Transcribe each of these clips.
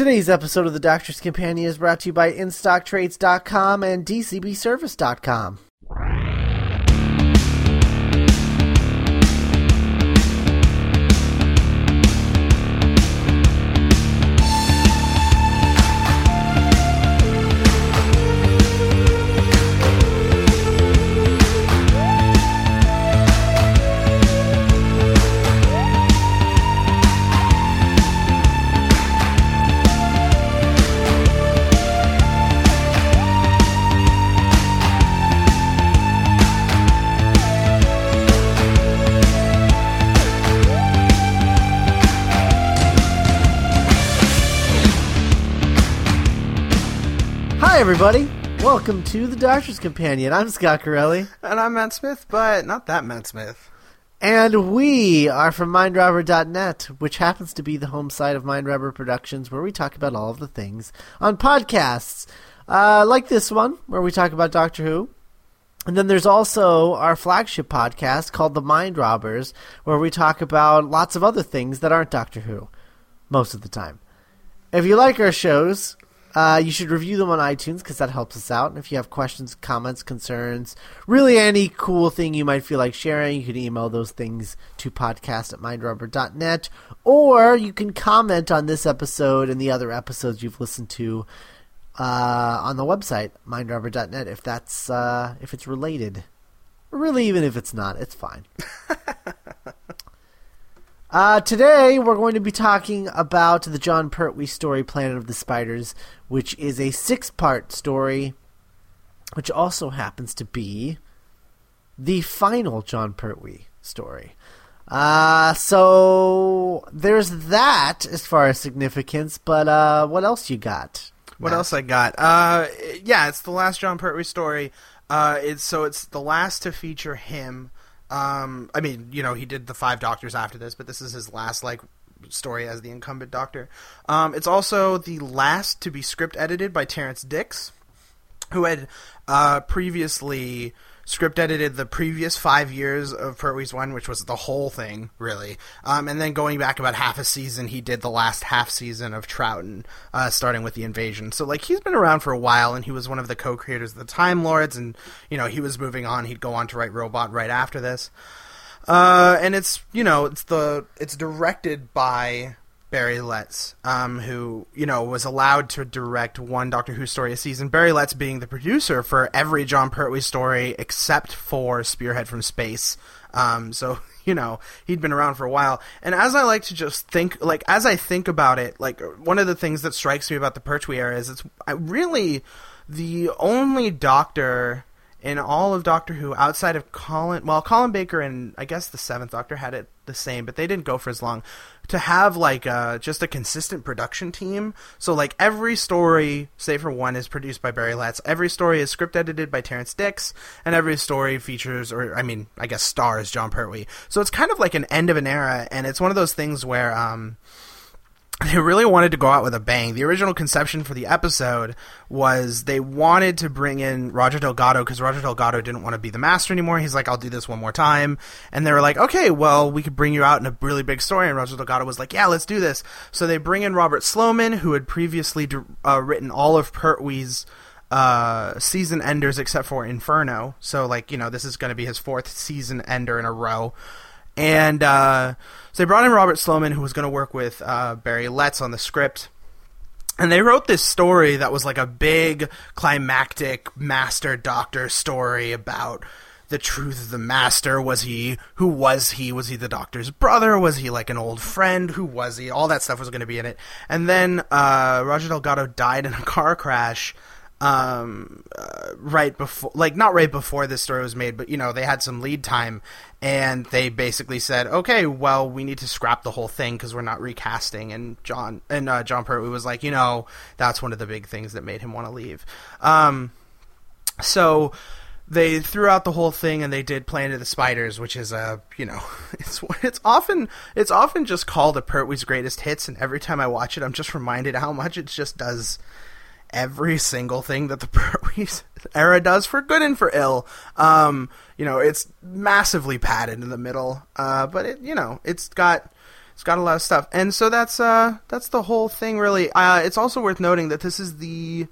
Today's episode of the Doctor's Companion is brought to you by InStockTrades.com and DCBService.com. everybody. Welcome to the Doctor's Companion. I'm Scott Corelli, And I'm Matt Smith, but not that Matt Smith. and we are from MindRobber.net, which happens to be the home site of MindRobber Productions, where we talk about all of the things on podcasts, uh, like this one, where we talk about Doctor Who. And then there's also our flagship podcast called The Mind Robbers, where we talk about lots of other things that aren't Doctor Who, most of the time. If you like our shows, uh, you should review them on iTunes because that helps us out. And if you have questions, comments, concerns, really any cool thing you might feel like sharing, you can email those things to podcast at mindrobber.net. Or you can comment on this episode and the other episodes you've listened to uh, on the website, mindrobber.net, if that's uh, if it's related. Really, even if it's not, it's fine. Uh, today, we're going to be talking about the Jon Pertwee story, Planet of the Spiders, which is a six part story, which also happens to be the final Jon Pertwee story. Uh, so there's that as far as significance, but uh, what else you got? What else I got? Uh, yeah, it's the last Jon Pertwee story. Uh, it's so it's the last to feature him. Um, I mean, you know, he did the Five Doctors after this, but this is his last like story as the incumbent Doctor. Um, it's also the last to be script edited by Terrance Dicks, who had uh, previously script edited the previous five years of Pertwee's One, which was the whole thing, really. Um, and then going back about half a season, he did the last half season of Troughton, uh, starting with the invasion. So, like, he's been around for a while, and he was one of the co-creators of the Time Lords, and, you know, he was moving on. He'd go on to write Robot right after this. Uh, and it's, you know, it's the, it's directed by Barry Letts, um, who you know was allowed to direct one Doctor Who story a season. Barry Letts being the producer for every Jon Pertwee story except for Spearhead from Space. Um, so you know he'd been around for a while. And as I like to just think, like as I think about it, like one of the things that strikes me about the Pertwee era is it's really the only Doctor in all of Doctor Who outside of Colin, well, Colin Baker and I guess the Seventh Doctor had it the same, but they didn't go for as long. To have like uh, just a consistent production team, so like every story, say for one, is produced by Barry Letts. Every story is script edited by Terrance Dicks, and every story features, or I mean, I guess stars Jon Pertwee. So it's kind of like an end of an era, and it's one of those things where. Um, they really wanted to go out with a bang. The original conception for the episode was they wanted to bring in Roger Delgado because Roger Delgado didn't want to be the master anymore. He's like, I'll do this one more time. And they were like, okay, well, we could bring you out in a really big story. And Roger Delgado was like, yeah, let's do this. So they bring in Robert Sloman, who had previously uh, written all of Pertwee's uh, season enders except for Inferno. So, like, you know, this is going to be his fourth season ender in a row. And uh, so they brought in Robert Sloman, who was going to work with uh, Barry Letts on the script. And they wrote this story that was like a big climactic master doctor story about the truth of the master. Was he, who was he? Was he the doctor's brother? Was he like an old friend? Who was he? All that stuff was going to be in it. And then uh, Roger Delgado died in a car crash um uh, right before like not right before this story was made but you know they had some lead time and they basically said okay well we need to scrap the whole thing because we're not recasting. And jon and uh, jon pertwee was like you know that's one of the big things that made him want to leave. Um so they threw out the whole thing and they did Planet of the Spiders, which is a you know it's it's often it's often just called a Pertwee's greatest hits, and every time I watch it, I'm just reminded how much it just does every single thing that the Pertwee era does for good and for ill. Um, you know, it's massively padded in the middle, uh, but it, you know, it's got It's got a lot of stuff, and so that's uh that's the whole thing really. Uh, it's also worth noting that this is the,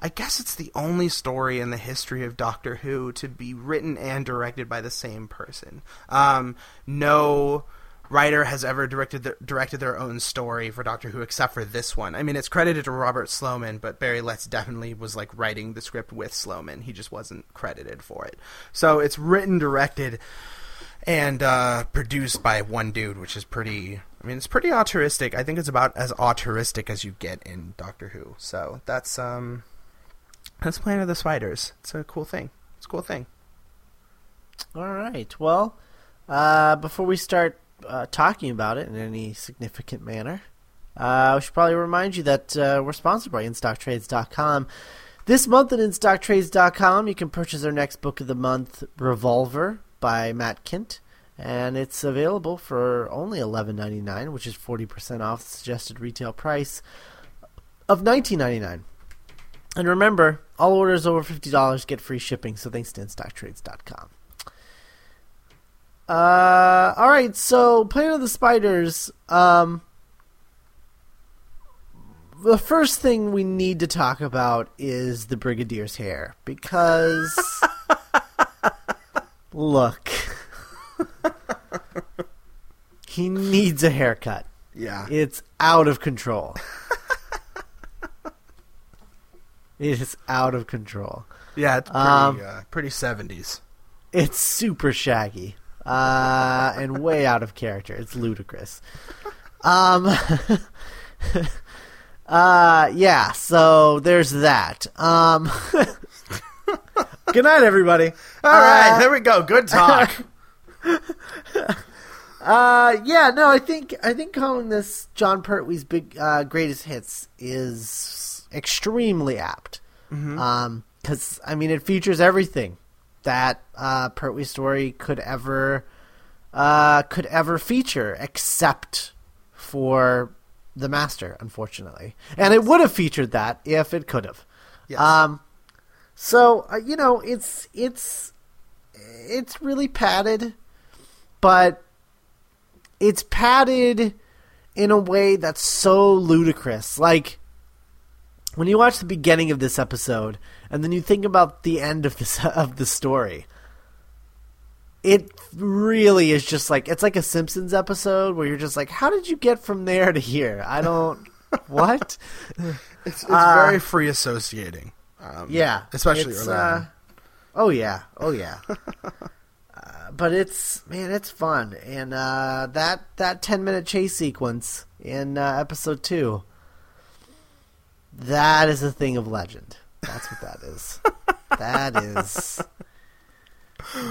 I guess it's the only story in the history of Doctor Who to be written and directed by the same person. Um, no writer has ever directed the, directed their own story for Doctor Who except for this one. I mean, it's credited to Robert Sloman, but Barry Letts definitely was like writing the script with Sloman. He just wasn't credited for it. So it's written, directed, and uh, produced by one dude, which is pretty. I mean, it's pretty altruistic. I think it's about as altruistic as you get in Doctor Who. So that's um, that's Planet of the Spiders. It's a cool thing. It's a cool thing. All right. Well, uh, before we start uh, talking about it in any significant manner, uh, should probably remind you that uh, we're sponsored by InStockTrades.com. This month at InStockTrades.com, you can purchase our next book of the month, Revolver by Matt Kindt, and it's available for only $11.99, which is 40% off the suggested retail price of $19.99. And remember, all orders over $50 get free shipping, so thanks to InStockTrades.com. Uh, all right, so Planet of the Spiders. Um, the first thing we need to talk about is the Brigadier's hair because look, he needs a haircut. Yeah. It's out of control. it is out of control. Yeah, it's pretty, Um, uh, pretty 70s. It's super shaggy uh, and way out of character. It's ludicrous. Um, uh, yeah. So there's that. Um, good night, everybody. All right, Uh, there we go. Good talk. Uh, yeah, no, I think I think calling this John Pertwee's big uh, greatest hits is extremely apt. Um, because I mean, it features everything that uh, Pertwee story could ever uh could ever feature, except for the Master, unfortunately. And it would have featured that if it could have. Yes. Um, so uh, you know, it's it's it's really padded, but it's padded in a way that's so ludicrous. Like when you watch the beginning of this episode and then you think about the end of this of the story, it really is just like it's like a Simpsons episode where you're just like, how did you get from there to here? I don't what? It's, it's Uh, very free associating. Um, Yeah, especially early uh, on. Oh yeah, oh yeah. uh, but it's man, it's fun, and uh, that that ten minute chase sequence in uh, episode two, that is a thing of legend. That's what that is. that is.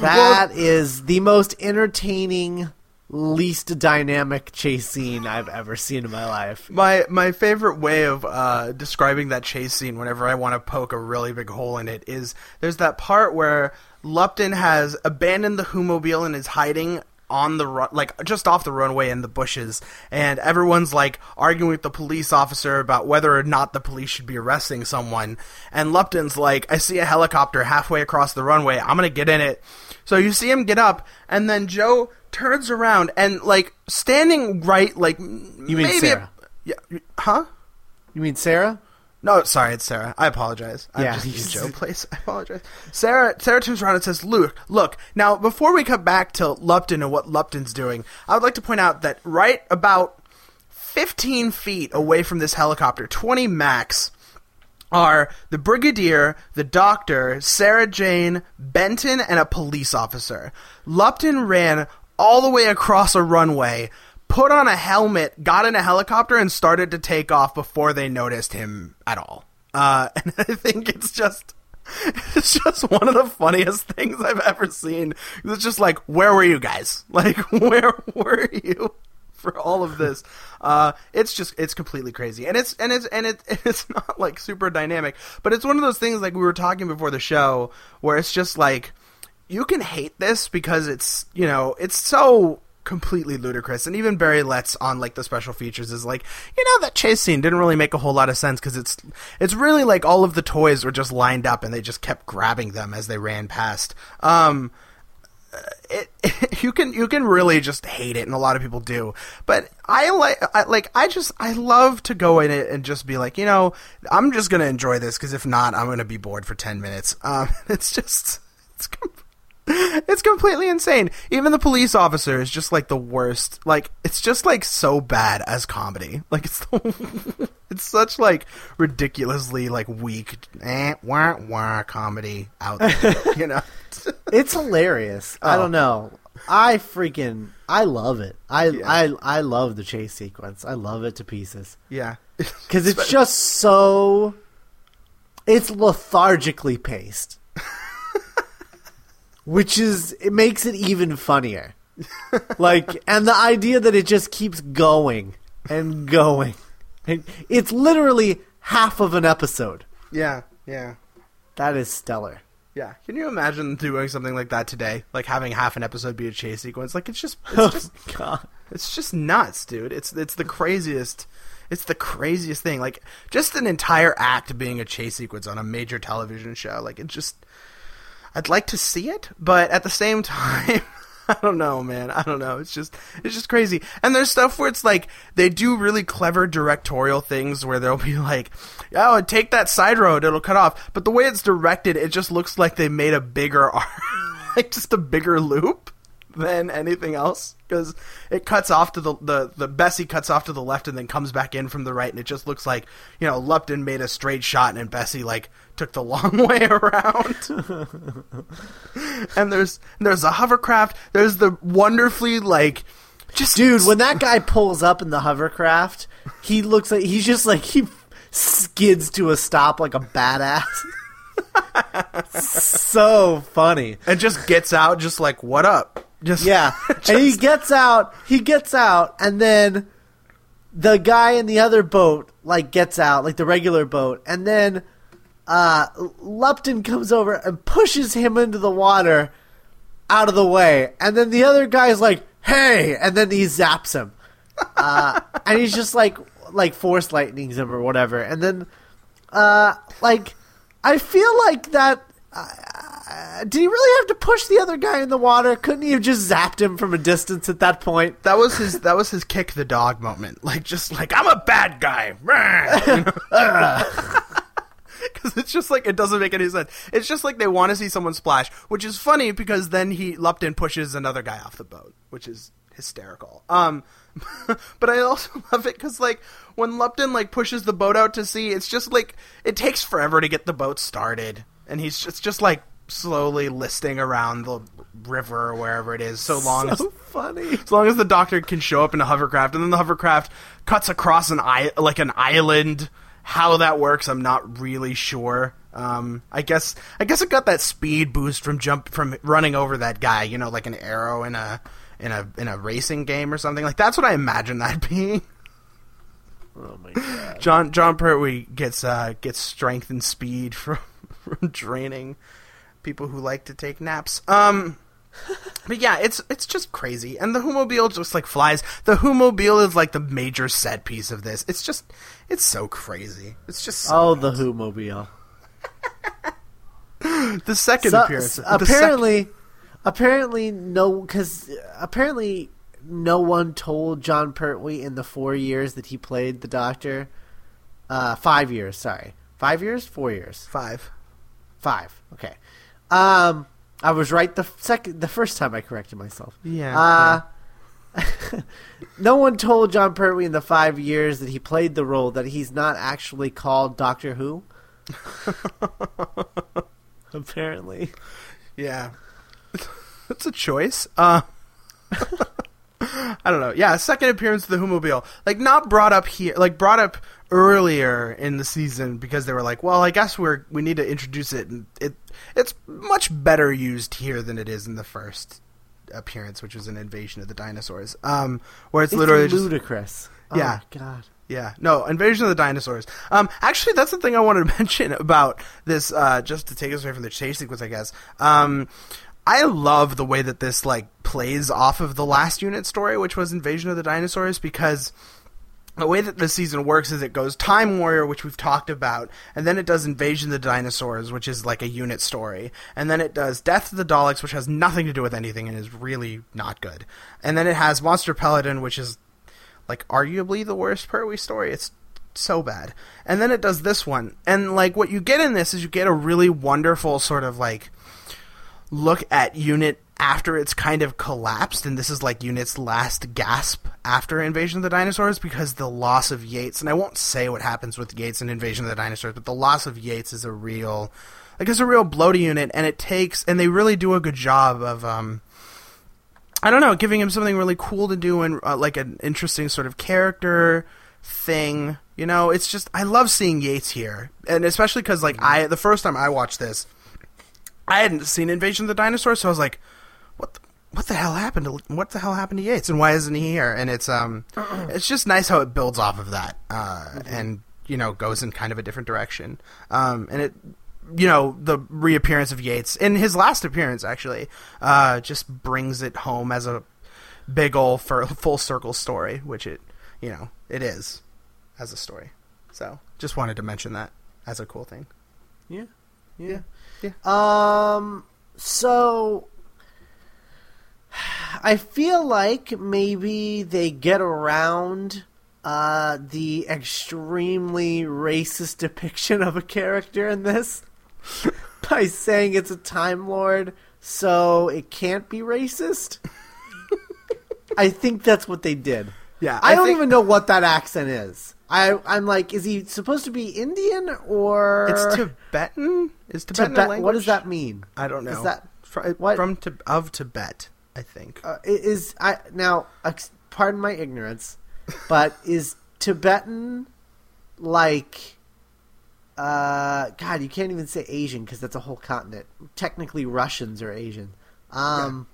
That is the most entertaining, least dynamic chase scene I've ever seen in my life. My my favorite way of uh, describing that chase scene whenever I want to poke a really big hole in it is there's that part where Lupton has abandoned the Whomobile and is hiding on the run, like just off the runway in the bushes, and everyone's like arguing with the police officer about whether or not the police should be arresting someone. And Lupton's like, "I see a helicopter halfway across the runway. I'm gonna get in it." So you see him get up, and then Joe turns around and like standing right, like You mean maybe a- Sarah? yeah, huh? You mean Sarah? No, sorry, it's Sarah. I apologize. I'm Yeah, just in Joe place. I apologize. Sarah Sarah turns around and says, "Luke, look. Now, before we come back to Lupton and what Lupton's doing, I would like to point out that right about 15 feet away from this helicopter, 20 max, are the brigadier, the doctor, Sarah Jane, Benton, and a police officer. Lupton ran all the way across a runway, put on a helmet, got in a helicopter, and started to take off before they noticed him at all. Uh, and I think it's just. It's just one of the funniest things I've ever seen. It's just like, where were you guys? Like, where were you? for all of this. Uh, it's just it's completely crazy, and it's and it's and it, it's not like super dynamic, but it's one of those things like we were talking before the show, where it's just like you can hate this because it's you know it's so completely ludicrous and even barry letts on like the special features is like you know that chase scene didn't really make a whole lot of sense because it's it's really like all of the toys were just lined up and they just kept grabbing them as they ran past um it, you can you can really just hate it, and a lot of people do. But I like I, like I just I love to go in it and just be like, you know, I'm just gonna enjoy this because if not, I'm gonna be bored for ten minutes. Um, it's just it's. It's completely insane. Even the police officer is just like the worst. Like it's just like so bad as comedy. Like it's the, it's such like ridiculously like weak eh, wah, wah, comedy out there. you know, It's hilarious. I Oh. don't know. I freaking I love it. I Yeah. I I love the chase sequence. I love it to pieces yeah. because it's just so. It's lethargically paced, which is it makes it even funnier. like, and the idea that it just keeps going and going, and it's literally half of an episode. Yeah, yeah, That is stellar. yeah. Can you imagine doing something like that today? Like having half an episode be a chase sequence? Like it's just, it's oh, just, God. it's just nuts, dude. It's it's the craziest. It's the craziest thing. Like just an entire act being a chase sequence on a major television show. Like it just. I'd like to see it, but at the same time, I don't know, man. I don't know. It's just it's just crazy. And there's stuff where it's like they do really clever directorial things where they'll be like, "Oh, take that side road, it'll cut off." But the way it's directed, it just looks like they made a bigger arc, like just a bigger loop than anything else because it cuts off to the, the the Bessie cuts off to the left and then comes back in from the right and it just looks like you know Lupton made a straight shot and Bessie like took the long way around and there's there's a hovercraft there's the wonderfully like just Dude, when that guy pulls up in the hovercraft, he looks like he's just like he skids to a stop like a badass. so funny. and just gets out just like what up just Yeah. and he gets out, he gets out and then the guy in the other boat like gets out, like the regular boat, and then uh Lupton comes over and pushes him into the water out of the way. And then the other guy's like, "Hey!" and then he zaps him. Uh, and he's just like like force lightnings him or whatever. And then uh like I feel like that uh, did he really have to push the other guy in the water? Couldn't he have just zapped him from a distance at that point? that was his that was his kick the dog moment. Like just like i'm a bad guy. Because it's just like it doesn't make any sense. It's just like they want to see someone splash which is funny because then he lupton pushes another guy off the boat which is hysterical. Um but i also love it because like when lupton like pushes the boat out to sea it's just like it takes forever to get the boat started. And he's just, just like slowly listing around the river or wherever it is so long as So funny. as long as the doctor can show up in a hovercraft, and then the hovercraft cuts across an i like an island. How that works, I'm not really sure. Um, I guess I guess it got that speed boost from jump from running over that guy. You know, like an arrow in a in a in a racing game or something. Like that's what I imagine that being. Oh my god. Jon Jon Pertwee gets uh, gets strength and speed from from training people who like to take naps. Um, but yeah, it's it's just crazy, and the Whomobile just like flies. The Whomobile is like the major set piece of this. It's just it's so crazy. It's just so Oh, the Who mobile. the second So- appearance. the apparently, apparently no, because apparently no one told Jon Pertwee in the four years that he played the Doctor. Uh, five years. Sorry, five years, four years, five. five. Okay. Um, I was right the second, the first time I corrected myself. Yeah, Uh, no one told Jon Pertwee in the five years that he played the role that he's not actually called Doctor Who. Apparently. Yeah, it's a choice. Uh, I don't know. Yeah, second appearance of the Whomobile, like not brought up here, like brought up earlier in the season because they were like, well, I guess we're we need to introduce it, and it it's much better used here than it is in the first appearance, which was an invasion of the dinosaurs. Um, where it's, It's literally just ludicrous. Yeah. Oh, God. yeah, no, Invasion of the Dinosaurs. Um, actually, that's the thing I wanted to mention about this. Uh, just to take us away from the chase sequence, I guess. Um, I love the way that this like plays off of the last unit story, which was Invasion of the Dinosaurs, because the way that the season works is it goes Time Warrior, which we've talked about, and then it does Invasion of the Dinosaurs, which is like a unit story, and then it does Death of the Daleks, which has nothing to do with anything and is really not good, and then it has Monster Peladon, which is like arguably the worst Pertwee story. It's so bad, and then it does this one, and like what you get in this is you get a really wonderful sort of like look at unit after it's kind of collapsed, and this is like Unit's last gasp after Invasion of the Dinosaurs because the loss of Yates, and I won't say what happens with Yates in Invasion of the Dinosaurs, but the loss of Yates is a real, like it's a real blow to Unit, and it takes, and they really do a good job of, um, I don't know, giving him something really cool to do and uh, like an interesting sort of character thing. You know, it's just I love seeing Yates here, and especially because like I the first time I watched this, I hadn't seen Invasion of the Dinosaurs, so I was like, what the, what the hell happened to what the hell happened to Yates and why isn't he here? And it's um it's just nice how it builds off of that uh, and you know goes in kind of a different direction. Um, and it you know the reappearance of Yates in his last appearance actually uh, just brings it home as a big ol' for full circle story, which it you know it is as a story. So just wanted to mention that as a cool thing. Yeah. Yeah. Yeah. Um. So I feel like maybe they get around uh, the extremely racist depiction of a character in this by saying it's a Time Lord, so it can't be racist. I think that's what they did. Yeah, I, I don't think- even know what that accent is. I I'm like, is he supposed to be Indian or It's Tibetan. Is Tibetan Tibet? language? What does that mean? I don't know. Is that Fr- what? from of Tibet? I think. uh, is I now pardon my ignorance, but is Tibetan like uh God? You can't even say Asian because that's a whole continent. Technically, Russians are Asian. Um,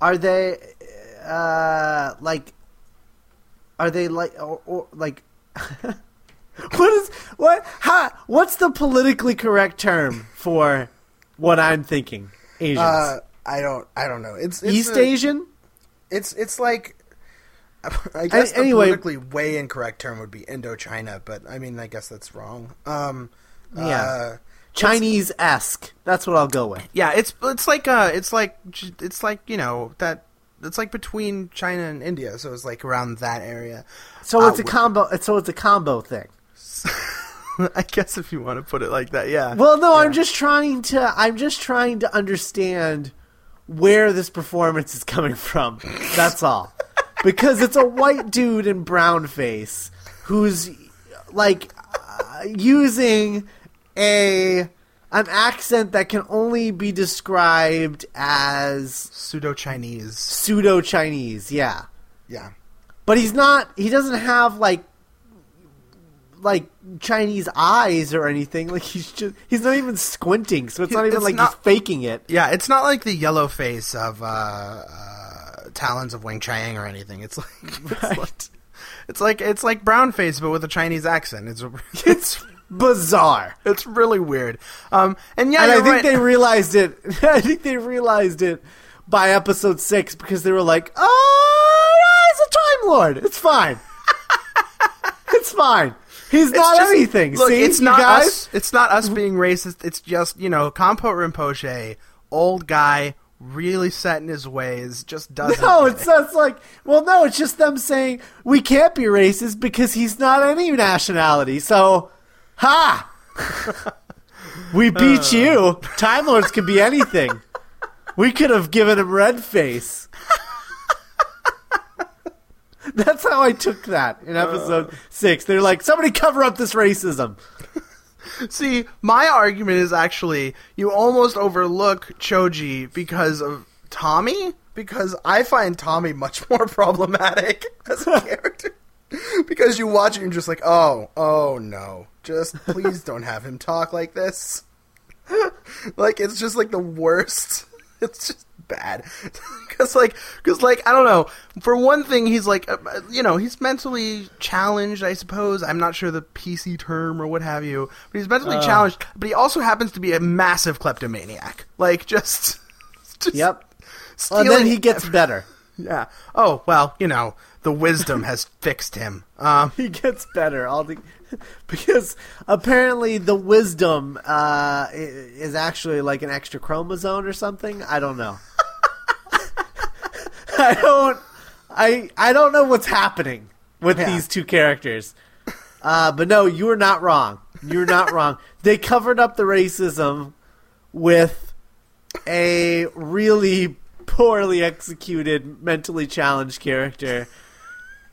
are they uh like? Are they like or, or like? what is what? How? What's the politically correct term for what I'm thinking? Asians. Uh, I don't. I don't know. It's, it's East a- Asian. It's it's like. I guess the anyway- politically way incorrect term would be Indochina, but I mean, I guess that's wrong. Um, Yeah. uh, Chinese esque. That's what I'll go with. yeah, it's it's like uh, it's like it's like you know that it's like between China and India, so it's like around that area. So Uh, it's a combo. So it's a combo thing. I guess if you want to put it like that, yeah. Well, no, I'm just trying to. I'm just trying to understand where this performance is coming from. That's all. Because it's a white dude in brown face who's like uh, using a an accent that can only be described as pseudo Chinese. pseudo Chinese. Yeah. Yeah. But he's not. He doesn't have like like Chinese eyes or anything. Like he's just. He's not even squinting, so it's not even it's like not- he's faking it. Yeah, it's not like the yellow face of uh, uh, Talons of Weng-Chiang or anything. It's like it's Right. like it's like it's like brown face but with a Chinese accent. It's it's Bizarre. it's really weird. Um, and yeah, and I think right. they realized it. I think they realized it by episode six because they were like, "Oh, yeah, he's a Time Lord. It's fine. it's fine. He's It's not just- anything. Look, See, it's not guys? us. It's not us being racist. It's just you know, K'anpo Rinpoche, old guy, really set in his ways, just doesn't. No, it's it. that's like well, no, it's just them saying we can't be racist because he's not any nationality. So, ha, we beat uh. you. Time Lords can be anything. We could have given him red face. That's how I took that in episode six. They're like, somebody cover up this racism. See, my argument is actually you almost overlook Cho-Je because of Tommy, because I find Tommy much more problematic as a character. because you watch it and you're just like, oh, oh no. Just please don't have him talk like this. like it's just like the worst. It's just bad. Cuz like cuz like I don't know. For one thing he's like uh, uh, you know, he's mentally challenged, I suppose. I'm not sure the PC term or what have you. But he's mentally Uh. challenged, but he also happens to be a massive kleptomaniac. Like just, just Yep. stealing And then he gets better. yeah. Oh well, you know the wisdom has fixed him. Um, he gets better all the because apparently the wisdom uh, is actually like an extra chromosome or something. I don't know. I don't. I I don't know what's happening with Yeah. these two characters. Uh, but no, you are not wrong. You're not wrong. They covered up the racism with a really poorly executed, mentally challenged character,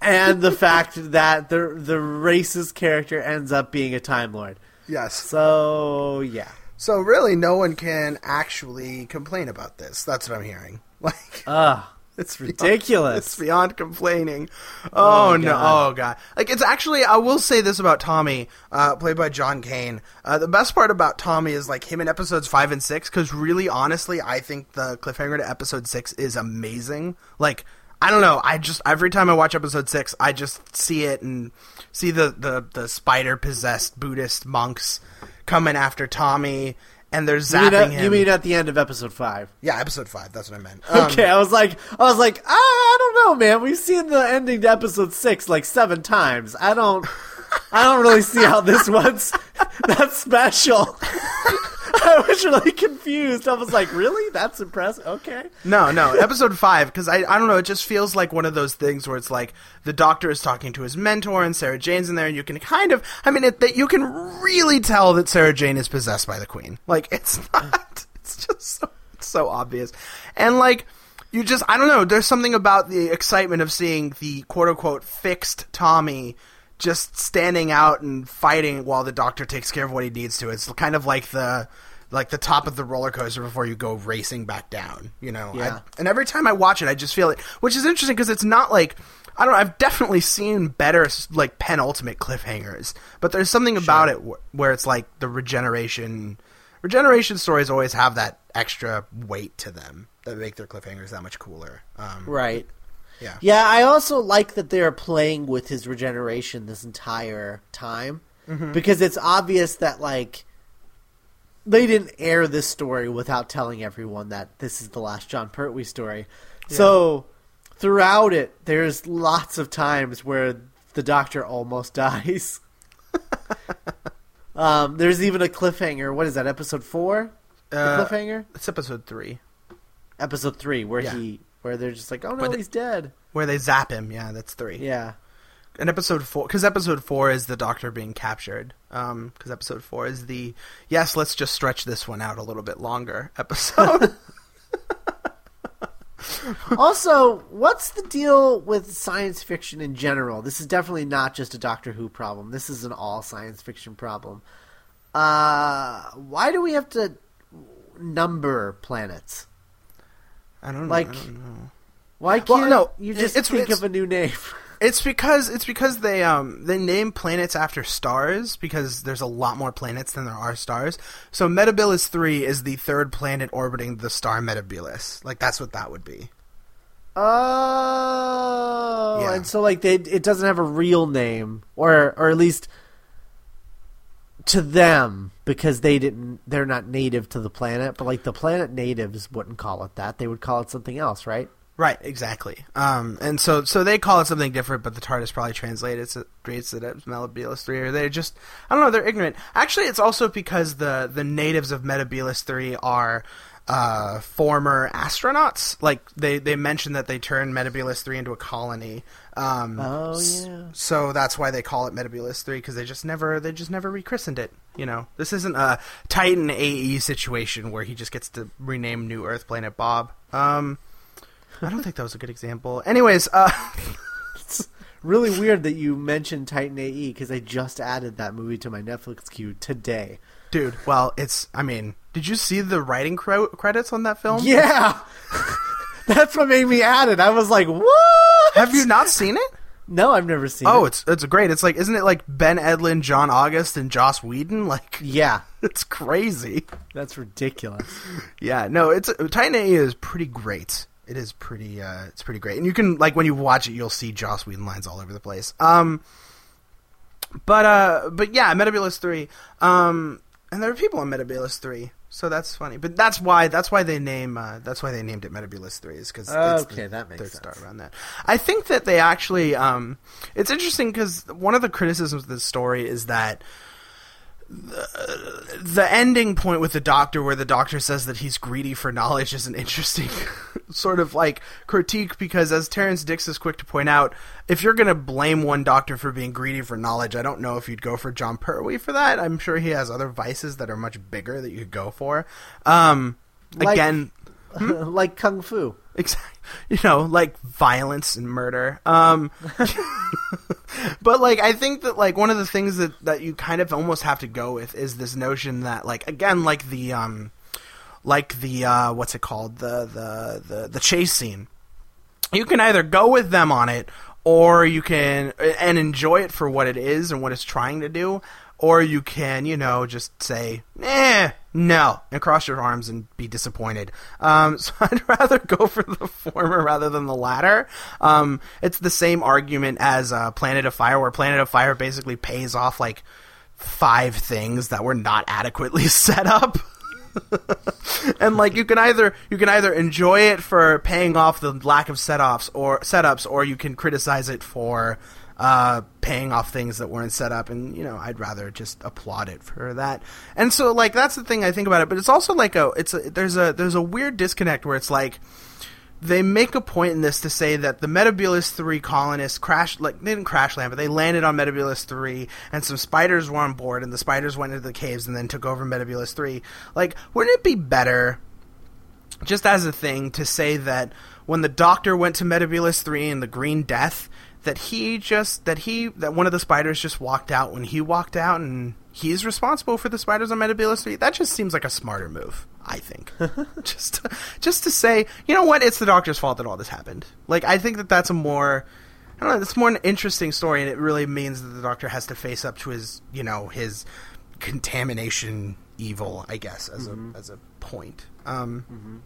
and the fact that the the racist character ends up being a Time Lord. yes. So yeah, So really, no one can actually complain about this. That's what I'm hearing. Like ugh, it's ridiculous. It's beyond complaining. Oh, my no! God. Oh god! Like it's actually. I will say this about Tommy, uh, played by John Kane. Uh, the best part about Tommy is like him in episodes five and six. Because really, honestly, I think the cliffhanger to episode six is amazing. Like. I don't know. I just every time I watch episode six, I just see it and see the the, the spider possessed Buddhist monks coming after Tommy, and they're you, zapping mean at, him. you mean at the end of episode five? yeah, episode five. That's what I meant. Um, Okay, I was like, I was like, ah, I don't know, man. We've seen the ending to episode six like seven times. I don't, I don't really see how this one's that special. I was really confused. I was like, really? That's impressive. Okay. No, no, episode five because I I don't know. It just feels like one of those things where it's like the Doctor is talking to his mentor and Sarah Jane's in there, and you can kind of I mean it, that you can really tell that Sarah Jane is possessed by the Queen. Like it's not. It's just so it's so obvious, and like. You just, I don't know, there's something about the excitement of seeing the quote unquote fixed Tommy just standing out and fighting while the doctor takes care of what he needs to. It's kind of like the like the top of the roller coaster before you go racing back down, you know. Yeah. I- and every time I watch it, I just feel it, which is interesting because it's not like I don't know. I've definitely seen better like penultimate cliffhangers, but there's something about it wh- where it's like the regeneration. Regeneration stories always have that extra weight to them that make their cliffhangers that much cooler. Um, Right. Yeah. Yeah, I also like that they're playing with his regeneration this entire time because it's obvious that like they didn't air this story without telling everyone that this is the last Jon Pertwee story. So throughout it, there's lots of times where the Doctor almost dies. um, there's even a cliffhanger. What is that? Episode four? Uh, cliffhanger? It's episode three Episode three, where yeah. he, where they're just like, oh no, Where the- he's dead. where they zap him. Yeah, that's three. Yeah. And episode four, because episode four is the Doctor being captured. Um, because episode four is the yes, let's just stretch this one out a little bit longer episode. also, what's the deal with science fiction in general? This is definitely not just a Doctor Who problem. This is an all science fiction problem. Uh, why do we have to number planets? I don't know. Like- don't know. Why can't no, you just it's- think it's- of a new name? It's because it's because they um they name planets after stars because there's a lot more planets than there are stars. So Metebelis three is the third planet orbiting the star Metebelis. Like that's what that would be. Oh, Yeah. and so like they it doesn't have a real name, or or at least to them because they didn't they're not native to the planet. But like the planet natives wouldn't call it that; they would call it something else, right? Right, exactly. Um, and so so they call it something different, but the TARDIS probably translates it treats it as Metebelis three, or they're just I don't know, they're ignorant. Actually, it's also because the the natives of Metebelis three are uh, former astronauts. Like they they mentioned that they turned Metebelis three into a colony. Um, Oh, yeah. So that's why they call it Metebelis three because they just never they just never rechristened it. You know, this isn't a Titan AE situation where he just gets to rename New Earth planet Bob. Um, I don't think that was a good example. Anyways, uh, It's really weird that you mentioned Titan AE because I just added that movie to my Netflix queue today. dude, well, it's. I mean, did you see the writing cre- credits on that film? Yeah, that's what made me add it. I was like, "What? Have you not seen it? No, I've never seen. Oh, it. it's it's great. It's like, isn't it like Ben Edlund, John August, and Joss Whedon? Like, yeah, it's crazy. that's ridiculous. Yeah, no, it's Titan AE is pretty great. It is pretty. uh It's pretty great, and you can like when you watch it, you'll see Joss Whedon lines all over the place. Um, but uh, but yeah, Metebelis three. Um, and there are people on Metebelis three. So that's funny, but that's why that's why they name uh, that's why they named it Metebelis Three is because Okay, that makes third sense. star around that. I think that they actually um, it's interesting because one of the criticisms of this story is that the, ending point with the doctor where the doctor says that he's greedy for knowledge is an interesting sort of like critique because as Terrance Dicks is quick to point out if you're going to blame one doctor for being greedy for knowledge I don't know if you'd go for Jon Pertwee for that I'm sure he has other vices that are much bigger that you could go for um Like- again like kung fu. Exactly. You know, like violence and murder. Um, but like, I think that like one of the things that that you kind of almost have to go with is this notion that like again, like the um, like the uh, what's it called the the the the chase scene. You can either go with them on it, or you can and enjoy it for what it is and what it's trying to do, or you can, you know, just say, "Eh, no," and cross your arms and be disappointed. Um, so I'd rather go for the former rather than the latter. Um, it's the same argument as uh, Planet of Fire, where Planet of Fire basically pays off like five things that were not adequately set up. and like you can either you can either enjoy it for paying off the lack of setups or setups or you can criticize it for uh, paying off things that weren't set up and you know I'd rather just applaud it for that and so like that's the thing I think about it but it's also like a it's a there's a there's a weird disconnect where it's like they make a point in this to say that the Metebelis 3 colonists crashed, like, they didn't crash land, but they landed on Metebelis 3, and some spiders were on board, and the spiders went into the caves and then took over Metebelis 3. Like, wouldn't it be better, just as a thing, to say that when the Doctor went to Metebelis 3 in the Green Death, that he just, that he, that one of the spiders just walked out when he walked out, and he's responsible for the spiders on Metebelis 3? That just seems like a smarter move. I think, just to, just to say, you know what, it's the doctor's fault that all this happened. Like, I think that that's a more, I don't know, it's more an interesting story, and it really means that the doctor has to face up to his, you know, his contamination evil, I guess, as a as a point. Um,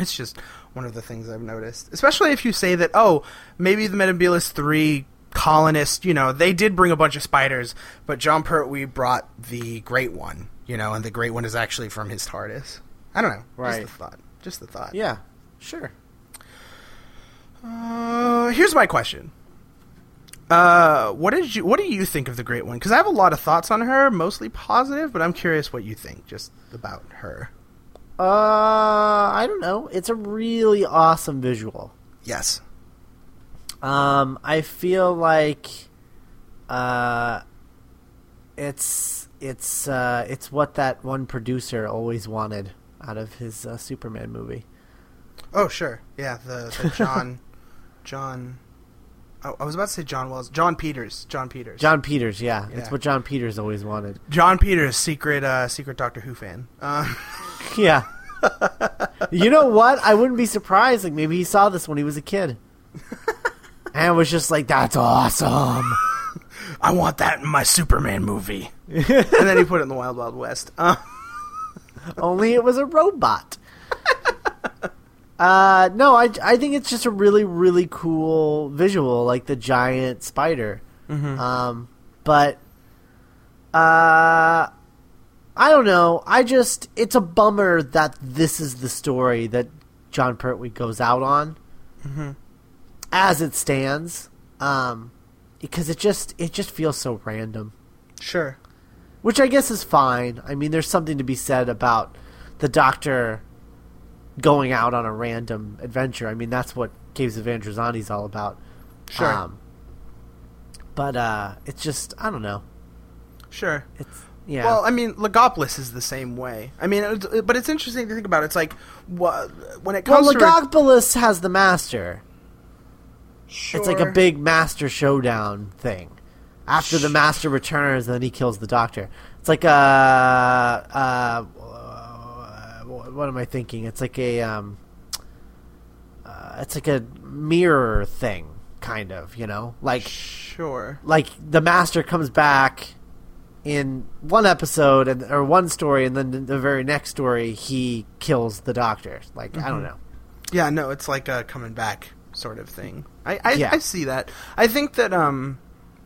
It's just one of the things I've noticed, especially if you say that, oh, maybe the Metebelis three colonists, you know, they did bring a bunch of spiders, but Jon Pertwee brought the Great One, you know, and the Great One is actually from his TARDIS. I don't know, Right. Just the thought. Just the thought. Yeah, sure. Uh, here's my question. Uh, what did you what do you think of the Great One? Because I have a lot of thoughts on her, mostly positive, but I'm curious what you think just about her. Uh, I don't know. It's a really awesome visual. Yes. Um, I feel like, uh, it's it's uh it's what that one producer always wanted out of his uh, Superman movie. Oh, sure. Yeah, the, the John John. Oh, I was about to say John Wells. Jon Peters. Jon Peters. Jon Peters, yeah, it's Yeah. what Jon Peters always wanted. Jon Peters, secret uh, secret Doctor Who fan. Uh, Yeah. you know what? I wouldn't be surprised. Like maybe he saw this when he was a kid, and was just like, "That's awesome." I want that in my Superman movie. and then he put it in the Wild Wild West. Uh, Only it was a robot. uh, no, I, I think it's just a really, really cool visual, like the giant spider. Um, but, uh, I don't know. I just, it's a bummer that this is the story that Jon Pertwee goes out on as it stands. Um, because it just, it just feels so random sure. which I guess is fine. I mean, there's something to be said about the Doctor going out on a random adventure. I mean, that's what Caves of Androzani is all about. Sure. but uh, it's just I don't know. Sure. It's yeah. Well, I mean, Logopolis is the same way. I mean, but it's interesting to think about. It's like wha- when it well, comes to Logopolis has the Master. Sure. It's like a big Master showdown thing. After the Master returns, then he kills the Doctor. It's like a uh, uh, what am I thinking? It's like a um, uh, it's like a mirror thing, kind of. You know, like Sure. like the Master comes back in one episode and or one story, and then the very next story he kills the Doctor. Like I don't know. Yeah, no, it's like a coming back sort of thing. I I, Yeah. I see that. I think that um,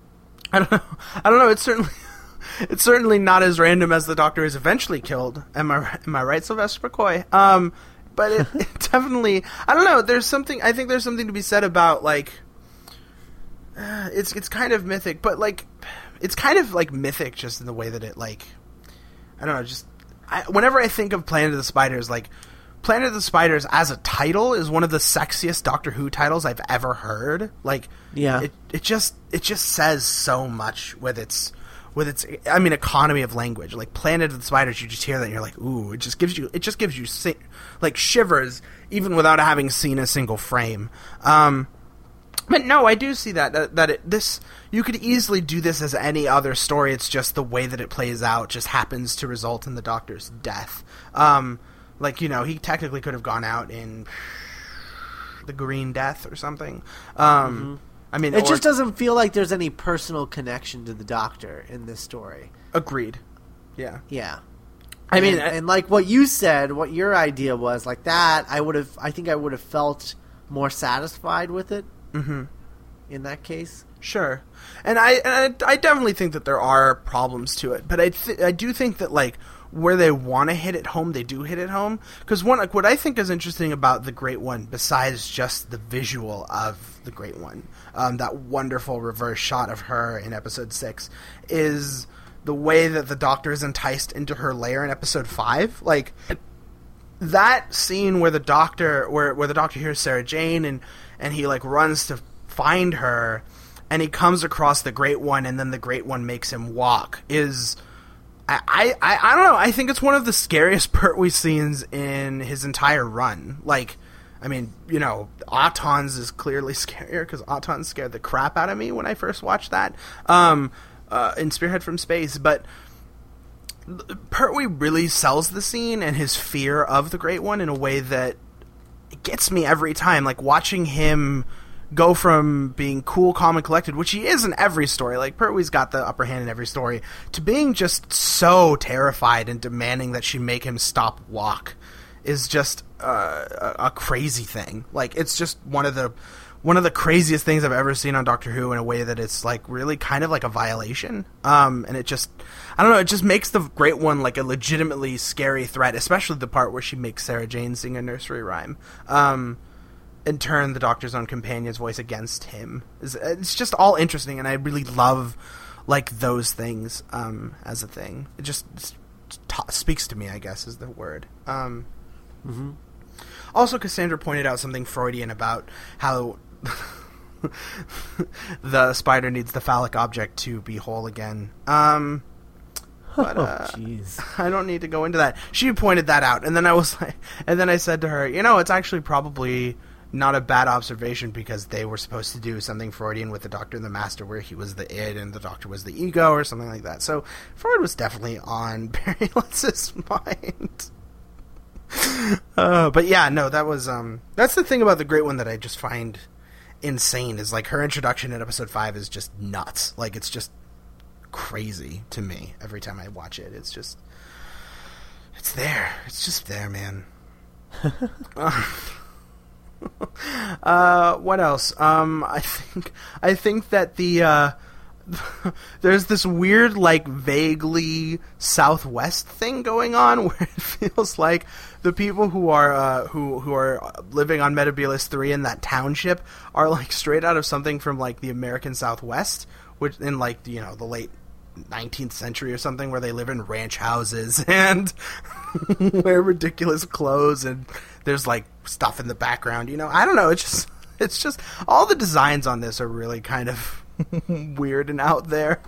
I don't know. I don't know. It's certainly it's certainly not as random as the Doctor is eventually killed. Am I am I right, Sylvester McCoy? Um, but it, it definitely, I don't know. There's something. I think there's something to be said about like, uh, it's it's kind of mythic, but like, it's kind of like mythic just in the way that it like, I don't know. Just I, whenever I think of Planet of the Spiders, like. Planet of the Spiders as a title is one of the sexiest Doctor Who titles I've ever heard. Like, Yeah. it it just it just says so much with its with its I mean economy of language. Like Planet of the Spiders, you just hear that and you're like, ooh, it just gives you it just gives you like shivers even without having seen a single frame. Um, but no, I do see that that, that it, this you could easily do this as any other story. It's just the way that it plays out just happens to result in the Doctor's death. Um, like you know, he technically could have gone out in the Green Death or something. Um, I mean, It or- just doesn't feel like there's any personal connection to the Doctor in this story. agreed. Yeah, Yeah. I mean, and, I- and like what you said, what your idea was, like that, I would have, I think I would have felt more satisfied with it. Mm-hmm. In that case, Sure, and I and I, I definitely think that there are problems to it, but I th- I do think that like where they want to hit it home, they do hit it home. Because one, like what I think is interesting about the Great One, besides just the visual of the Great One, um, that wonderful reverse shot of her in Episode Six, is the way that the Doctor is enticed into her lair in Episode Five. Like that scene where the doctor where where the doctor hears Sarah Jane and and he like runs to find her and he comes across the great one and then the great one makes him walk is I, I, I don't know. I think it's one of the scariest Pertwee scenes in his entire run. Like, I mean, you know, Auton's is clearly scarier because Auton scared the crap out of me when I first watched that um, uh, in Spearhead from Space. But Pertwee really sells the scene and his fear of the Great One in a way that it gets me every time. Like watching him go from being cool, calm, and collected, which he is in every story. Like Pertwee's got the upper hand in every story, to being just so terrified and demanding that she make him stop walk is just uh, a, a crazy thing. Like it's just one of the one of the craziest things I've ever seen on Doctor Who in a way that it's like really kind of like a violation. Um, and it just, I don't know, it just makes the Great One like a legitimately scary threat, especially the part where she makes Sarah Jane sing a nursery rhyme. Um, and turn the Doctor's own companion's voice against him. It's, it's just all interesting, and I really love like those things um, as a thing. It just ta speaks to me, I guess, is the word. Um, Also, Cassandra pointed out something Freudian about how the spider needs the phallic object to be whole again. Um, but, oh uh, jeez, I don't need to go into that. She pointed that out, and then I was like, and then I said to her, you know, it's actually probably not a bad observation because they were supposed to do something Freudian with the Doctor and the Master, where he was the id and the Doctor was the ego, or something like that. So Freud was definitely on Barry Letts's mind. uh, but yeah, no, that was um, that's the thing about the Great One that I just find insane is like her introduction in episode five is just nuts. Like it's just crazy to me every time I watch it. It's just it's there. It's just there, man. uh, what else? Um, I think I think that the uh, there's this weird, like vaguely southwest thing going on where it feels like the people who are uh, who who are living on Metebelis three in that township are like straight out of something from like the American Southwest, which in like you know the late 19th century or something where they live in ranch houses and wear ridiculous clothes and there's like stuff in the background you know? I don't know. It's just it's just all the designs on this are really kind of weird and out there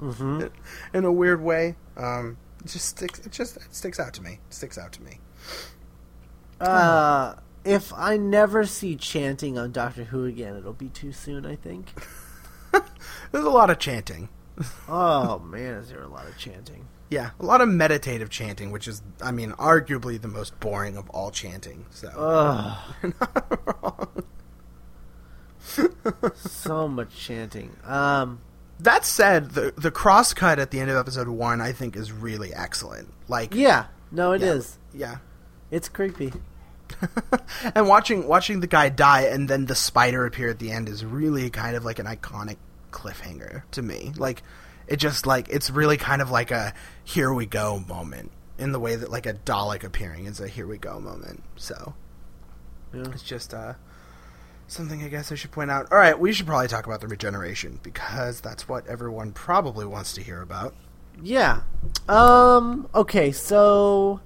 mm-hmm. in a weird way um it just sticks it just it sticks out to me it sticks out to me Uh, if I never see chanting on Doctor Who again, it'll be too soon. I think. there's a lot of chanting oh man, is there a lot of chanting? yeah a lot of meditative chanting which is i mean arguably the most boring of all chanting so Ugh, you're not wrong. So much chanting. Um, That said, the the cross cut at the end of episode one, I think, is really excellent. Like, yeah, no, it is. yeah. It's creepy. and watching watching the guy die and then the spider appear at the end is really kind of like an iconic cliffhanger to me. Like, It just like it's really kind of like a here we go moment in the way that like a Dalek appearing is a here we go moment. So Yeah. it's just uh something I guess I should point out. All right, we should probably talk about the regeneration because that's what everyone probably wants to hear about. Yeah. Um. Okay. So,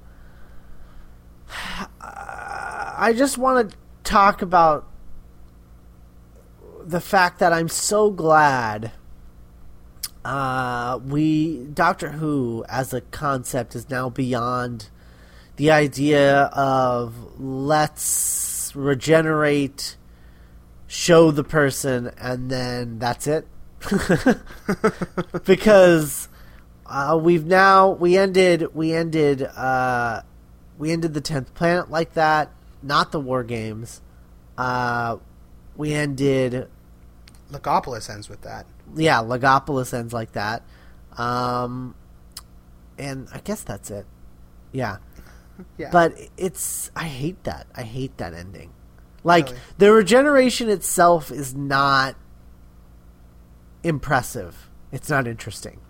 I just want to talk about the fact that I'm so glad. Uh, we Doctor Who as a concept is now beyond the idea of let's regenerate, show the person, and then that's it. because uh, we've now we ended we ended uh, we ended the tenth planet like that, not the war games. Uh, we ended Logopolis ends with that. yeah, Logopolis ends like that. Um, and I guess that's it. Yeah. Yeah. But it's I hate that. I hate that ending. Like Really? the regeneration itself is not impressive. It's not interesting.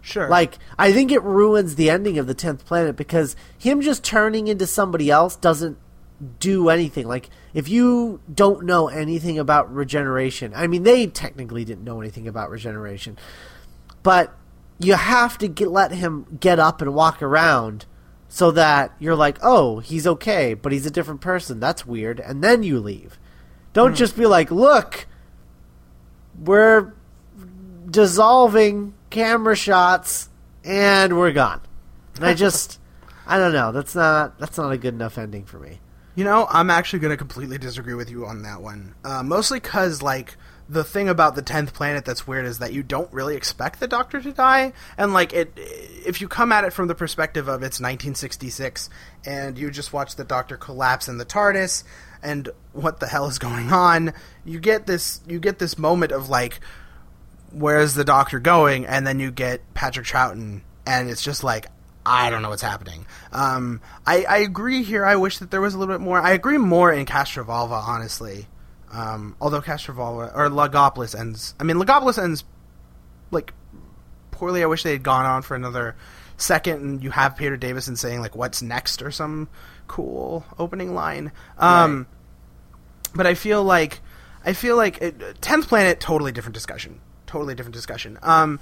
sure. Like I think it ruins the ending of the 10th planet because him just turning into somebody else doesn't do anything. Like if you don't know anything about regeneration, I mean they technically didn't know anything about regeneration. But you have to get, let him get up and walk around so that you're like, "Oh, he's okay, but he's a different person. That's weird." And then you leave. Don't just be like, "Look, we're dissolving camera shots and we're gone. And I just I don't know. That's not that's not a good enough ending for me. You know, I'm actually going to completely disagree with you on that one. Uh, mostly because, like, the thing about the tenth planet that's weird is that you don't really expect the Doctor to die, and like it, if you come at it from the perspective of it's 1966 and you just watch the Doctor collapse in the TARDIS, and what the hell is going on, you get this, you get this moment of like, where's the Doctor going, and then you get Patrick Troughton, and it's just like, I don't know what's happening. Um, I, I agree here. I wish that there was a little bit more. I agree more in Castrovalva, honestly. Um, although Castrovalva or Logopolis ends. I mean, Logopolis ends like poorly. I wish they had gone on for another second, and you have Peter Davison saying like, "What's next?" or some cool opening line. Um, But I feel like I feel like it, Tenth Planet, totally different discussion. Totally different discussion. Um,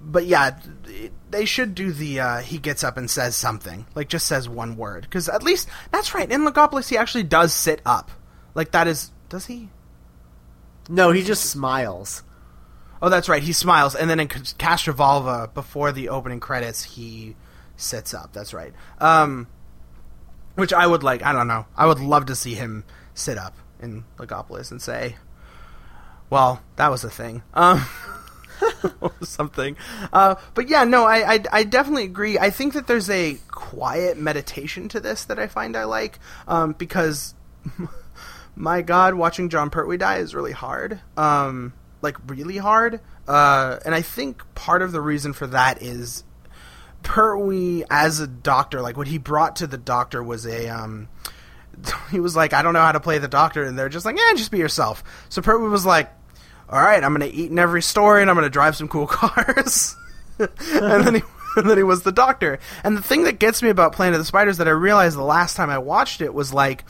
but yeah, they should do the uh, he gets up and says something, like just says one word, because at least that's right. In Logopolis, he actually does sit up. Like that is does he? No, he just smiles. Oh, that's right. He smiles, and then in Castrovalva, before the opening credits, he sits up. That's right. Um, which I would like. I don't know. I would love to see him sit up in Logopolis and say, "Well, that was a thing." Um, something. Uh, but yeah, no, I, I I definitely agree. I think that there's a quiet meditation to this that I find I like um, because my god, watching Jon Pertwee die is really hard. Um, like really hard. Uh, and I think part of the reason for that is Pertwee as a doctor, like what he brought to the doctor was a um he was like, I don't know how to play the doctor, and they're just like, yeah, just be yourself. So Pertwee was like, all right, I'm gonna eat in every story, and I'm gonna drive some cool cars. and then he and then he was the doctor. And the thing that gets me about Planet of the Spiders that I realized the last time I watched it was like,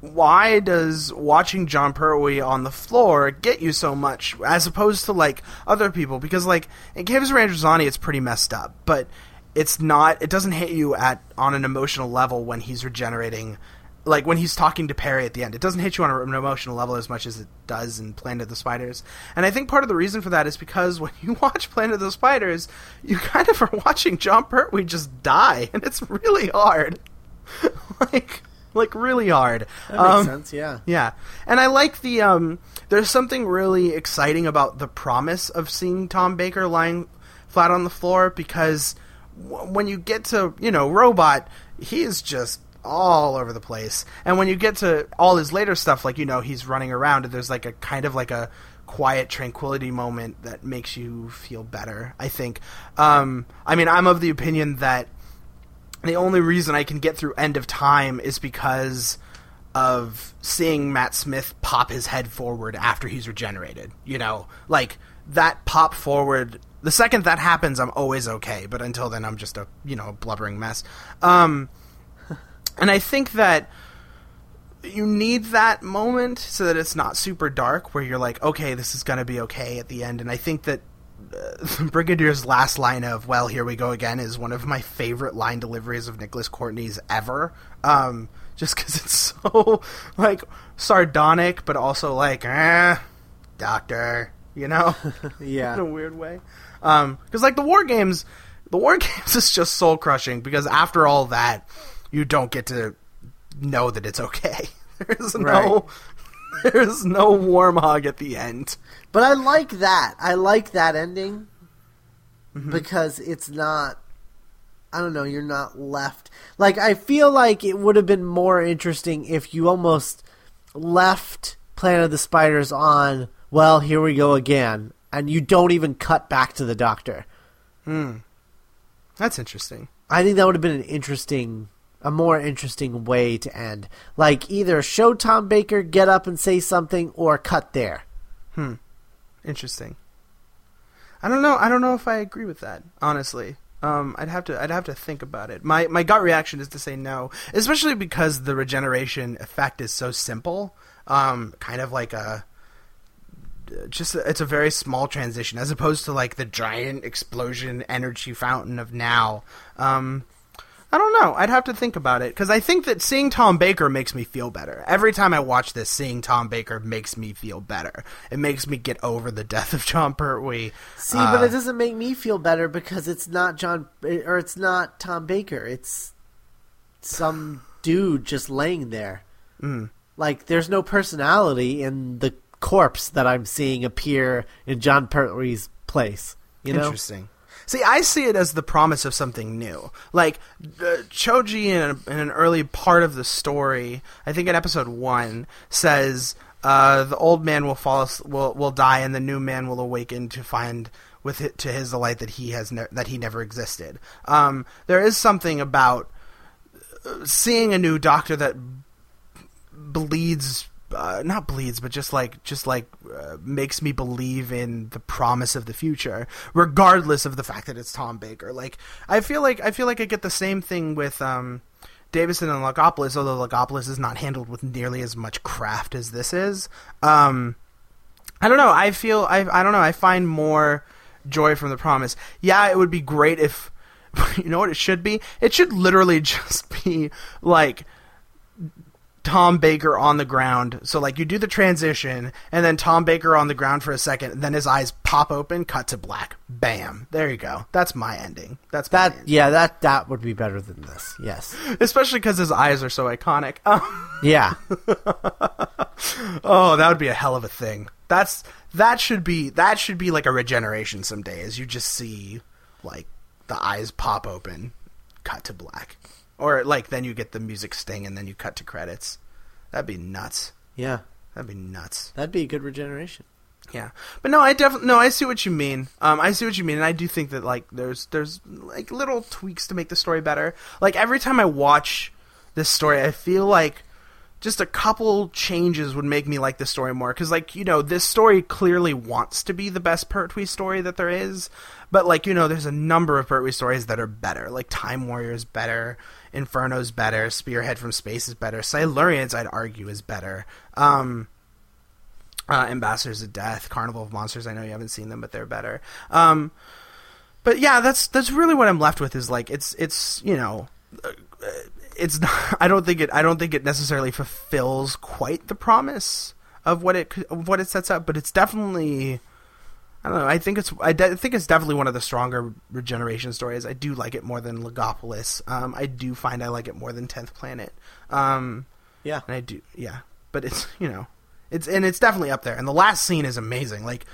why does watching Jon Pertwee on the floor get you so much as opposed to like other people? Because like in Caves of it's pretty messed up, but it's not. It doesn't hit you at on an emotional level when he's regenerating. Like when he's talking to Peri at the end, it doesn't hit you on an emotional level as much as it does in Planet of the Spiders. And I think part of the reason for that is because when you watch Planet of the Spiders, you kind of are watching Jon Pertwee just die, and it's really hard. like, like really hard. That makes Um, sense, yeah. yeah, and I like the. Um, there's something really exciting about the promise of seeing Tom Baker lying flat on the floor because w- when you get to you know Robot, he is just all over the place, and when you get to all his later stuff, like you know he's running around, and there's like a kind of like a quiet tranquility moment that makes you feel better. I think. Um, I mean, I'm of the opinion that the only reason I can get through End of Time is because of seeing Matt Smith pop his head forward after he's regenerated. You know, like that pop forward, The second that happens, I'm always okay, but until then, I'm just a you know a blubbering mess. Um, and I think that you need that moment so that it's not super dark, where you're like, okay, this is gonna be okay at the end. And I think that Brigadier's last line of "Well, here we go again" is one of my favorite line deliveries of Nicholas Courtney's ever. Um, just because it's so like sardonic, but also like, eh, doctor, you know, Yeah. in a weird way. Um, because like the war games, the war games is just soul crushing because after all that, you don't get to know that it's okay. There's no, there's no warm hug at the end. But I like that. I like that ending because it's not. I don't know. You're not left. Like I feel like it would have been more interesting if you almost left Planet of the Spiders on. Well, here we go again, and you don't even cut back to the Doctor. Hmm. That's interesting. I think that would have been an interesting, a more interesting way to end. Like either show Tom Baker get up and say something, or cut there. Hmm. Interesting. I don't know. I don't know if I agree with that. Honestly, um, I'd have to. I'd have to think about it. My my gut reaction is to say no, especially because the regeneration effect is so simple. Um, kind of like a just it's a very small transition as opposed to like the giant explosion energy fountain of now. Um, I don't know. I'd have to think about it because I think that seeing Tom Baker makes me feel better. Every time I watch this, seeing Tom Baker makes me feel better. It makes me get over the death of Jon Pertwee. See, Uh, but it doesn't make me feel better because it's not Jon or it's not Tom Baker. It's some dude just laying there. Mm. Like there's no personality in the corpse that I'm seeing appear in Jon Pertwee's place. You know, Interesting. See, I see it as the promise of something new. Like Cho-Je, in, a, in an early part of the story, I think in episode one, says uh, the old man will fall, will will die, and the new man will awaken to find with it, to his delight that he has ne- that he never existed. Um, there is something about uh, seeing a new doctor that bleeds uh, not bleeds but just like just like uh, makes me believe in the promise of the future regardless of the fact that it's Tom Baker. Like I feel like I feel like I get the same thing with um Davison and Logopolis although Logopolis is not handled with nearly as much craft as this is. Um I don't know. I feel I I don't know. I find more joy from the promise. Yeah it would be great if you know what it should be? It should literally just be like Tom Baker on the ground. So like you do the transition and then Tom Baker on the ground for a second, and then his eyes pop open, cut to black. Bam. There you go. That's my ending. That's my that ending. yeah, that that would be better than this. Yes, Especially because his eyes are so iconic. Yeah, oh, that would be a hell of a thing. That's that should be that should be like a regeneration someday, as you just see like the eyes pop open, cut to black, or like then you get the music sting and then you cut to credits. That'd be nuts. yeah. That'd be nuts. That'd be a good regeneration. Yeah, but no, I definitely no, I see what you mean. Um, I see what you mean, and I do think that like there's there's like little tweaks to make the story better. Like every time I watch this story, I feel like just a couple changes would make me like the story more. Because like you know, this story clearly wants to be the best Pertwee story that there is, but like you know, there's a number of Pertwee stories that are better. Like Time Warrior is better, Inferno's better, Spearhead from Space is better, Silurians I'd argue is better. Um, uh, Ambassadors of Death, Carnival of Monsters. I know you haven't seen them, but they're better. Um, but yeah, that's that's really what I'm left with. Is like it's it's you know, uh, it's not, I don't think it I don't think it necessarily fulfills quite the promise of what it of what it sets up, but it's definitely. I don't know. I think it's. I de- think it's definitely one of the stronger regeneration stories. I do like it more than Logopolis. Um, I do find I like it more than Tenth Planet. Um, Yeah, and I do, yeah. But it's you know, it's and it's definitely up there. And the last scene is amazing. Like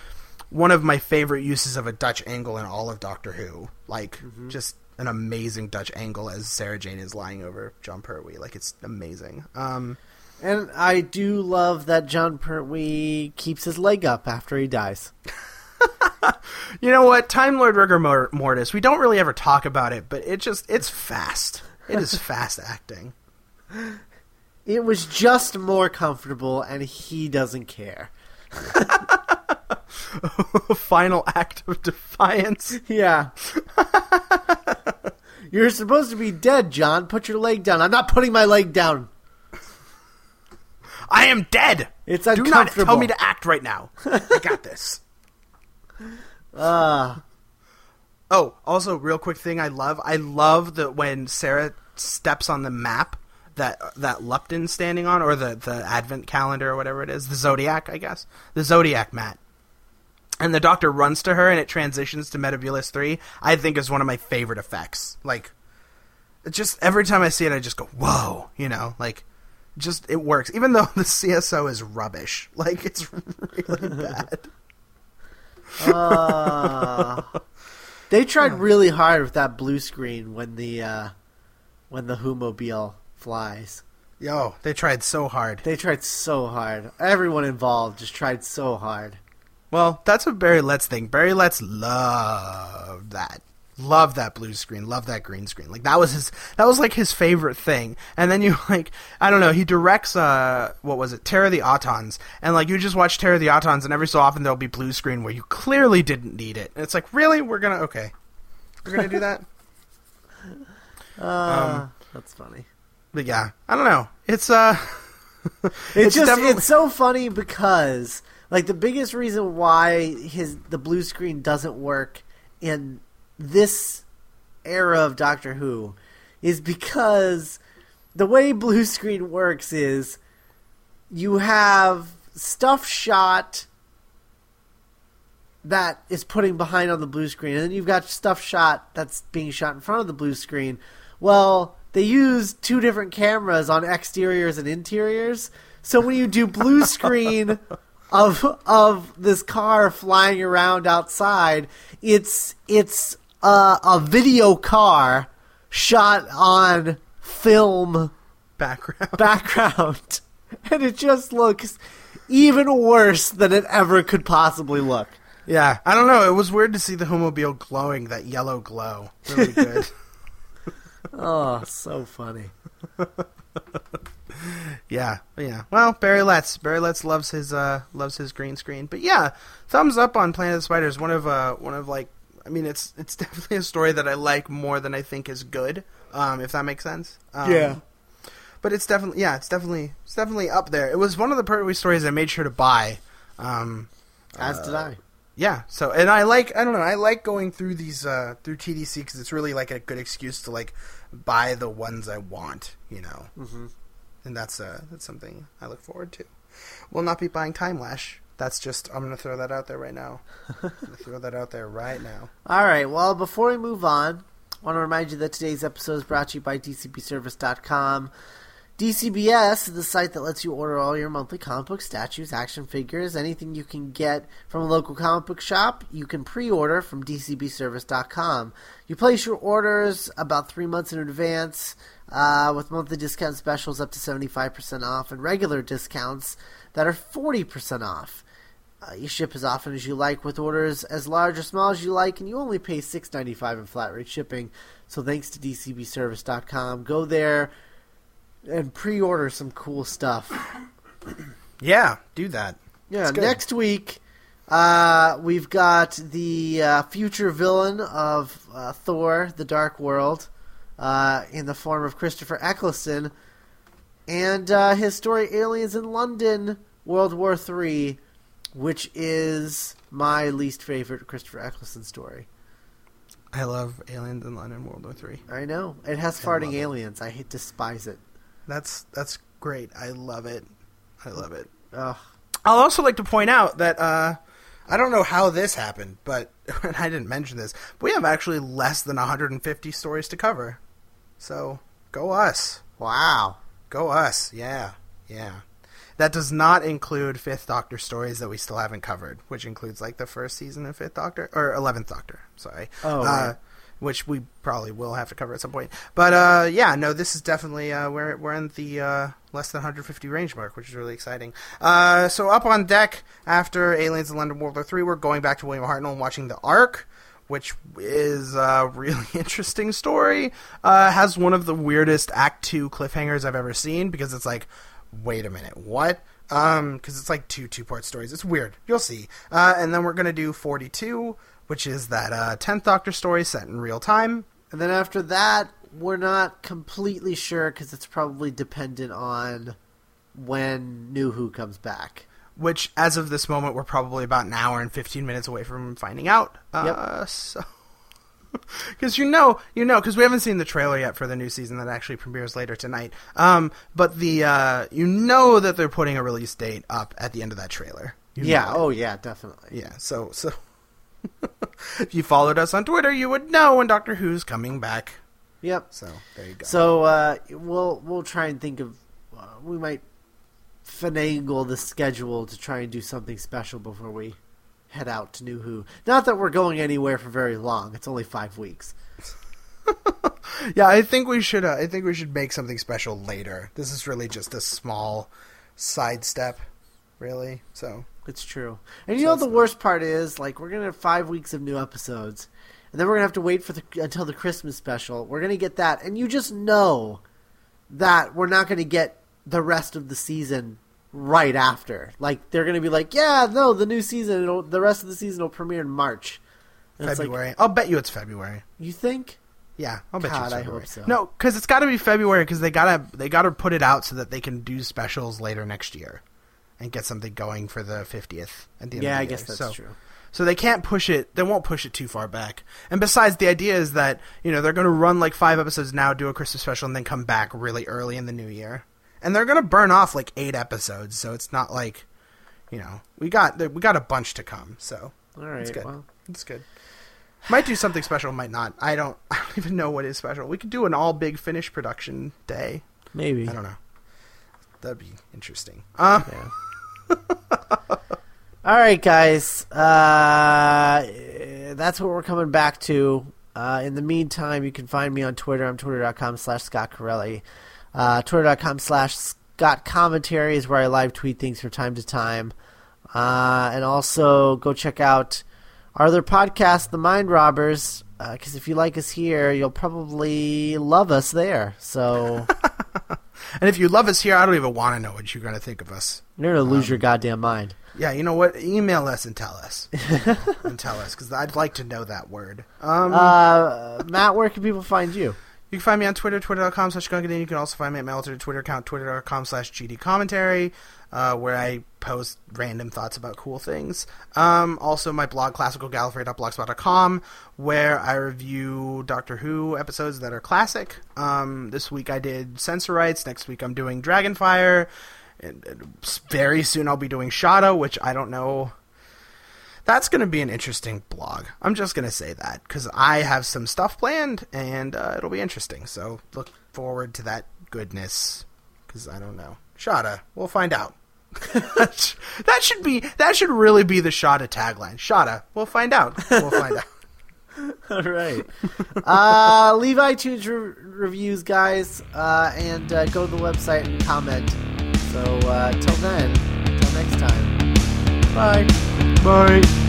one of my favorite uses of a Dutch angle in all of Doctor Who. Like just an amazing Dutch angle as Sarah Jane is lying over Jon Pertwee. Like it's amazing. Um, and I do love that Jon Pertwee keeps his leg up after he dies. you know what? Time Lord Rigor Mortis. We don't really ever talk about it, but it just it's fast. It is fast acting. It was just more comfortable, and he doesn't care. final act of defiance. Yeah. You're supposed to be dead, Jon. Put your leg down. I'm not putting my leg down. I am dead. It's uncomfortable. Do not tell me to act right now. I got this. Uh, Oh, also, real quick thing I love. I love that when Sarah steps on the map that that Lupton's standing on, or the the Advent calendar, or whatever it is, the zodiac, I guess, the zodiac mat. And the doctor runs to her, and it transitions to Metebelis three. I think is one of my favorite effects. Like, just every time I see it, I just go, "Whoa!" You know, like, just it works. Even though the CSO is rubbish, like it's really bad. Uh, they tried really hard with that blue screen when the uh, when the Who-mobile flies. Yo, they tried so hard. They tried so hard. Everyone involved just tried so hard. Well, that's what Barry Letts thing. Barry Letts loved that. Loved that blue screen. love that green screen. Like that was his. That was like his favorite thing. And then you like, I don't know. He directs uh, what was it? Terror of the Autons. And like you just watch Terror of the Autons, and every so often there'll be blue screen where you clearly didn't need it. And it's like, really, we're gonna okay, we're gonna do that. Uh, that's funny. But yeah, I don't know. It's uh, It's, It's just definitely- it's so funny because like the biggest reason why his the blue screen doesn't work in this era of Doctor Who is because the way blue screen works is you have stuff shot that is putting behind on the blue screen, and then you've got stuff shot that's being shot in front of the blue screen. Well, they use two different cameras on exteriors and interiors, so when you do blue screen of of this car flying around outside, it's it's uh, a video car shot on film background. background, and it just looks even worse than it ever could possibly look. Yeah, I don't know. It was weird to see the Who-mobile glowing that yellow glow. Really good. Oh, so funny. Yeah, yeah. Well, Barry Letts. Barry Letts loves his uh loves his green screen. But yeah, thumbs up on Planet of the Spiders. One of uh one of like I mean it's it's definitely a story that I like more than I think is good. Um, if that makes sense. Um, But it's definitely yeah, it's definitely it's definitely up there. It was one of the Pertwee stories I made sure to buy. Um, As did I. yeah. So and I like I don't know I like going through these uh through TDC because it's really like a good excuse to like buy the ones I want. You know hmm and that's uh that's something I look forward to. We'll not be buying Timelash. That's just I'm gonna throw that out there right now. Throw that out there right now. All right. Well, before we move on, I want to remind you that today's episode is brought to you by DCBService.com. DCBS is the site that lets you order all your monthly comic book statues, action figures, anything you can get from a local comic book shop. You can pre-order from DCBService.com. You place your orders about three months in advance uh, with monthly discount specials up to 75% off and regular discounts that are 40% off. Uh, you ship as often as you like with orders as large or small as you like, and you only pay six ninety five in flat rate shipping. So thanks to DCBService.com. Go there and pre-order some cool stuff. Yeah, do that. Yeah, next week uh, we've got the uh, future villain of uh, Thor: The Dark World uh, in the form of Christopher Eccleston, and uh, his story "Aliens in London: World War Three, which is my least favorite Christopher Eccleston story. I love Aliens in London World War Three. I know it has I farting it. aliens. I hate despise it. That's that's great. I love it. I love it. Ugh. I'll also like to point out that uh, I don't know how this happened, but and I didn't mention this, but we have actually less than 150 stories to cover. So go us. Wow. Go us. Yeah. Yeah. That does not include Fifth Doctor stories that we still haven't covered, which includes like the first season of Fifth Doctor or Eleventh Doctor. Sorry. Oh, uh, which we probably will have to cover at some point. But uh, yeah, no, this is definitely uh, we're we're in the uh, less than 150 range mark, which is really exciting. Uh, so up on deck after Aliens in London World War Three, we're going back to William Hartnell and watching the Ark. Which is a really interesting story. Uh, has one of the weirdest Act Two cliffhangers I've ever seen because it's like, wait a minute, what? Um, because it's like two two part stories. It's weird. You'll see. Uh, and then we're gonna do forty two, which is that uh tenth Doctor story set in real time. And then after that, we're not completely sure because it's probably dependent on when New Who comes back. Which, as of this moment, we're probably about an hour and fifteen minutes away from finding out. Uh, Yep. So. Because you know, you know, because we haven't seen the trailer yet for the new season that actually premieres later tonight. Um, but the uh, you know that they're putting a release date up at the end of that trailer. You yeah. Oh, yeah. Definitely. Yeah, so so if you followed us on Twitter, you would know when Doctor Who's coming back. Yep. So there you go. So uh, we'll we'll try and think of uh, we might finagle the schedule to try and do something special before we head out to New Who. Not that we're going anywhere for very long. It's only five weeks. yeah, I think we should. Uh, I think we should make something special later. This is really just a small sidestep, really. So It's true. And you So know the worst part is like we're gonna have five weeks of new episodes, and then we're gonna have to wait for the until the Christmas special. We're gonna get that, and you just know that we're not gonna get the rest of the season right after. Like they're gonna be like, yeah, no, the new season, it'll, the rest of the season will premiere in March. And it's like, February. I'll bet you it's February. you think? Yeah, I'll bet you God, it's I February. hope so. No, because it's got to be February because they gotta they gotta put it out so that they can do specials later next year, and get something going for the fiftieth at the end. Yeah, of the February. Yeah, I year. guess that's So- true. So they can't push it. They won't push it too far back. And besides, the idea is that you know they're going to run like five episodes now, do a Christmas special, and then come back really early in the new year. And they're going to burn off like eight episodes, so it's not like, you know, we got we got a bunch to come. So All right. it's good. Well, It's good. Might do something special, might not. I don't. I don't even know what is special. We could do an all big finish production day. maybe. I don't know. That'd be interesting. Uh, Yeah. All right, guys. Uh, that's what we're coming back to. Uh, in the meantime, you can find me on Twitter. I'm twitter.com slash Scott Corelli. Uh, twitter.com slash Scott Commentary is where I live tweet things from time to time. Uh, and also go check out our other podcast, The Mind Robbers, because if you like us here, you'll probably love us there. So and if you love us here, I don't even want to know what you're going to think of us. you're going to lose your goddamn mind. Yeah, you know what? Email us and tell us. and tell us, because I'd like to know that word. Um, Uh, Matt, where can people find you? You can find me on Twitter, twitter.com slash Gungadin. You can also find me at my alternate Twitter account, twitter.com slash GD commentary, uh, where I post random thoughts about cool things. Um, also, my blog, classicalgallifrey.blogspot.com, where I review Doctor Who episodes that are classic. Um, this week I did Sensorites. Next week I'm doing Dragonfire. And, and very soon I'll be doing Shada, which I don't know that's going to be an interesting blog. I'm just going to say that because I have some stuff planned and uh, it'll be interesting. So look forward to that goodness because I don't know. Shada, we'll find out. that should be that should really be the Shada tagline. Shada, we'll find out. We'll find out. All right. uh, leave iTunes re- reviews, guys, uh, and uh, go to the website and comment. So, uh, till then, till next time. Bye. Bye.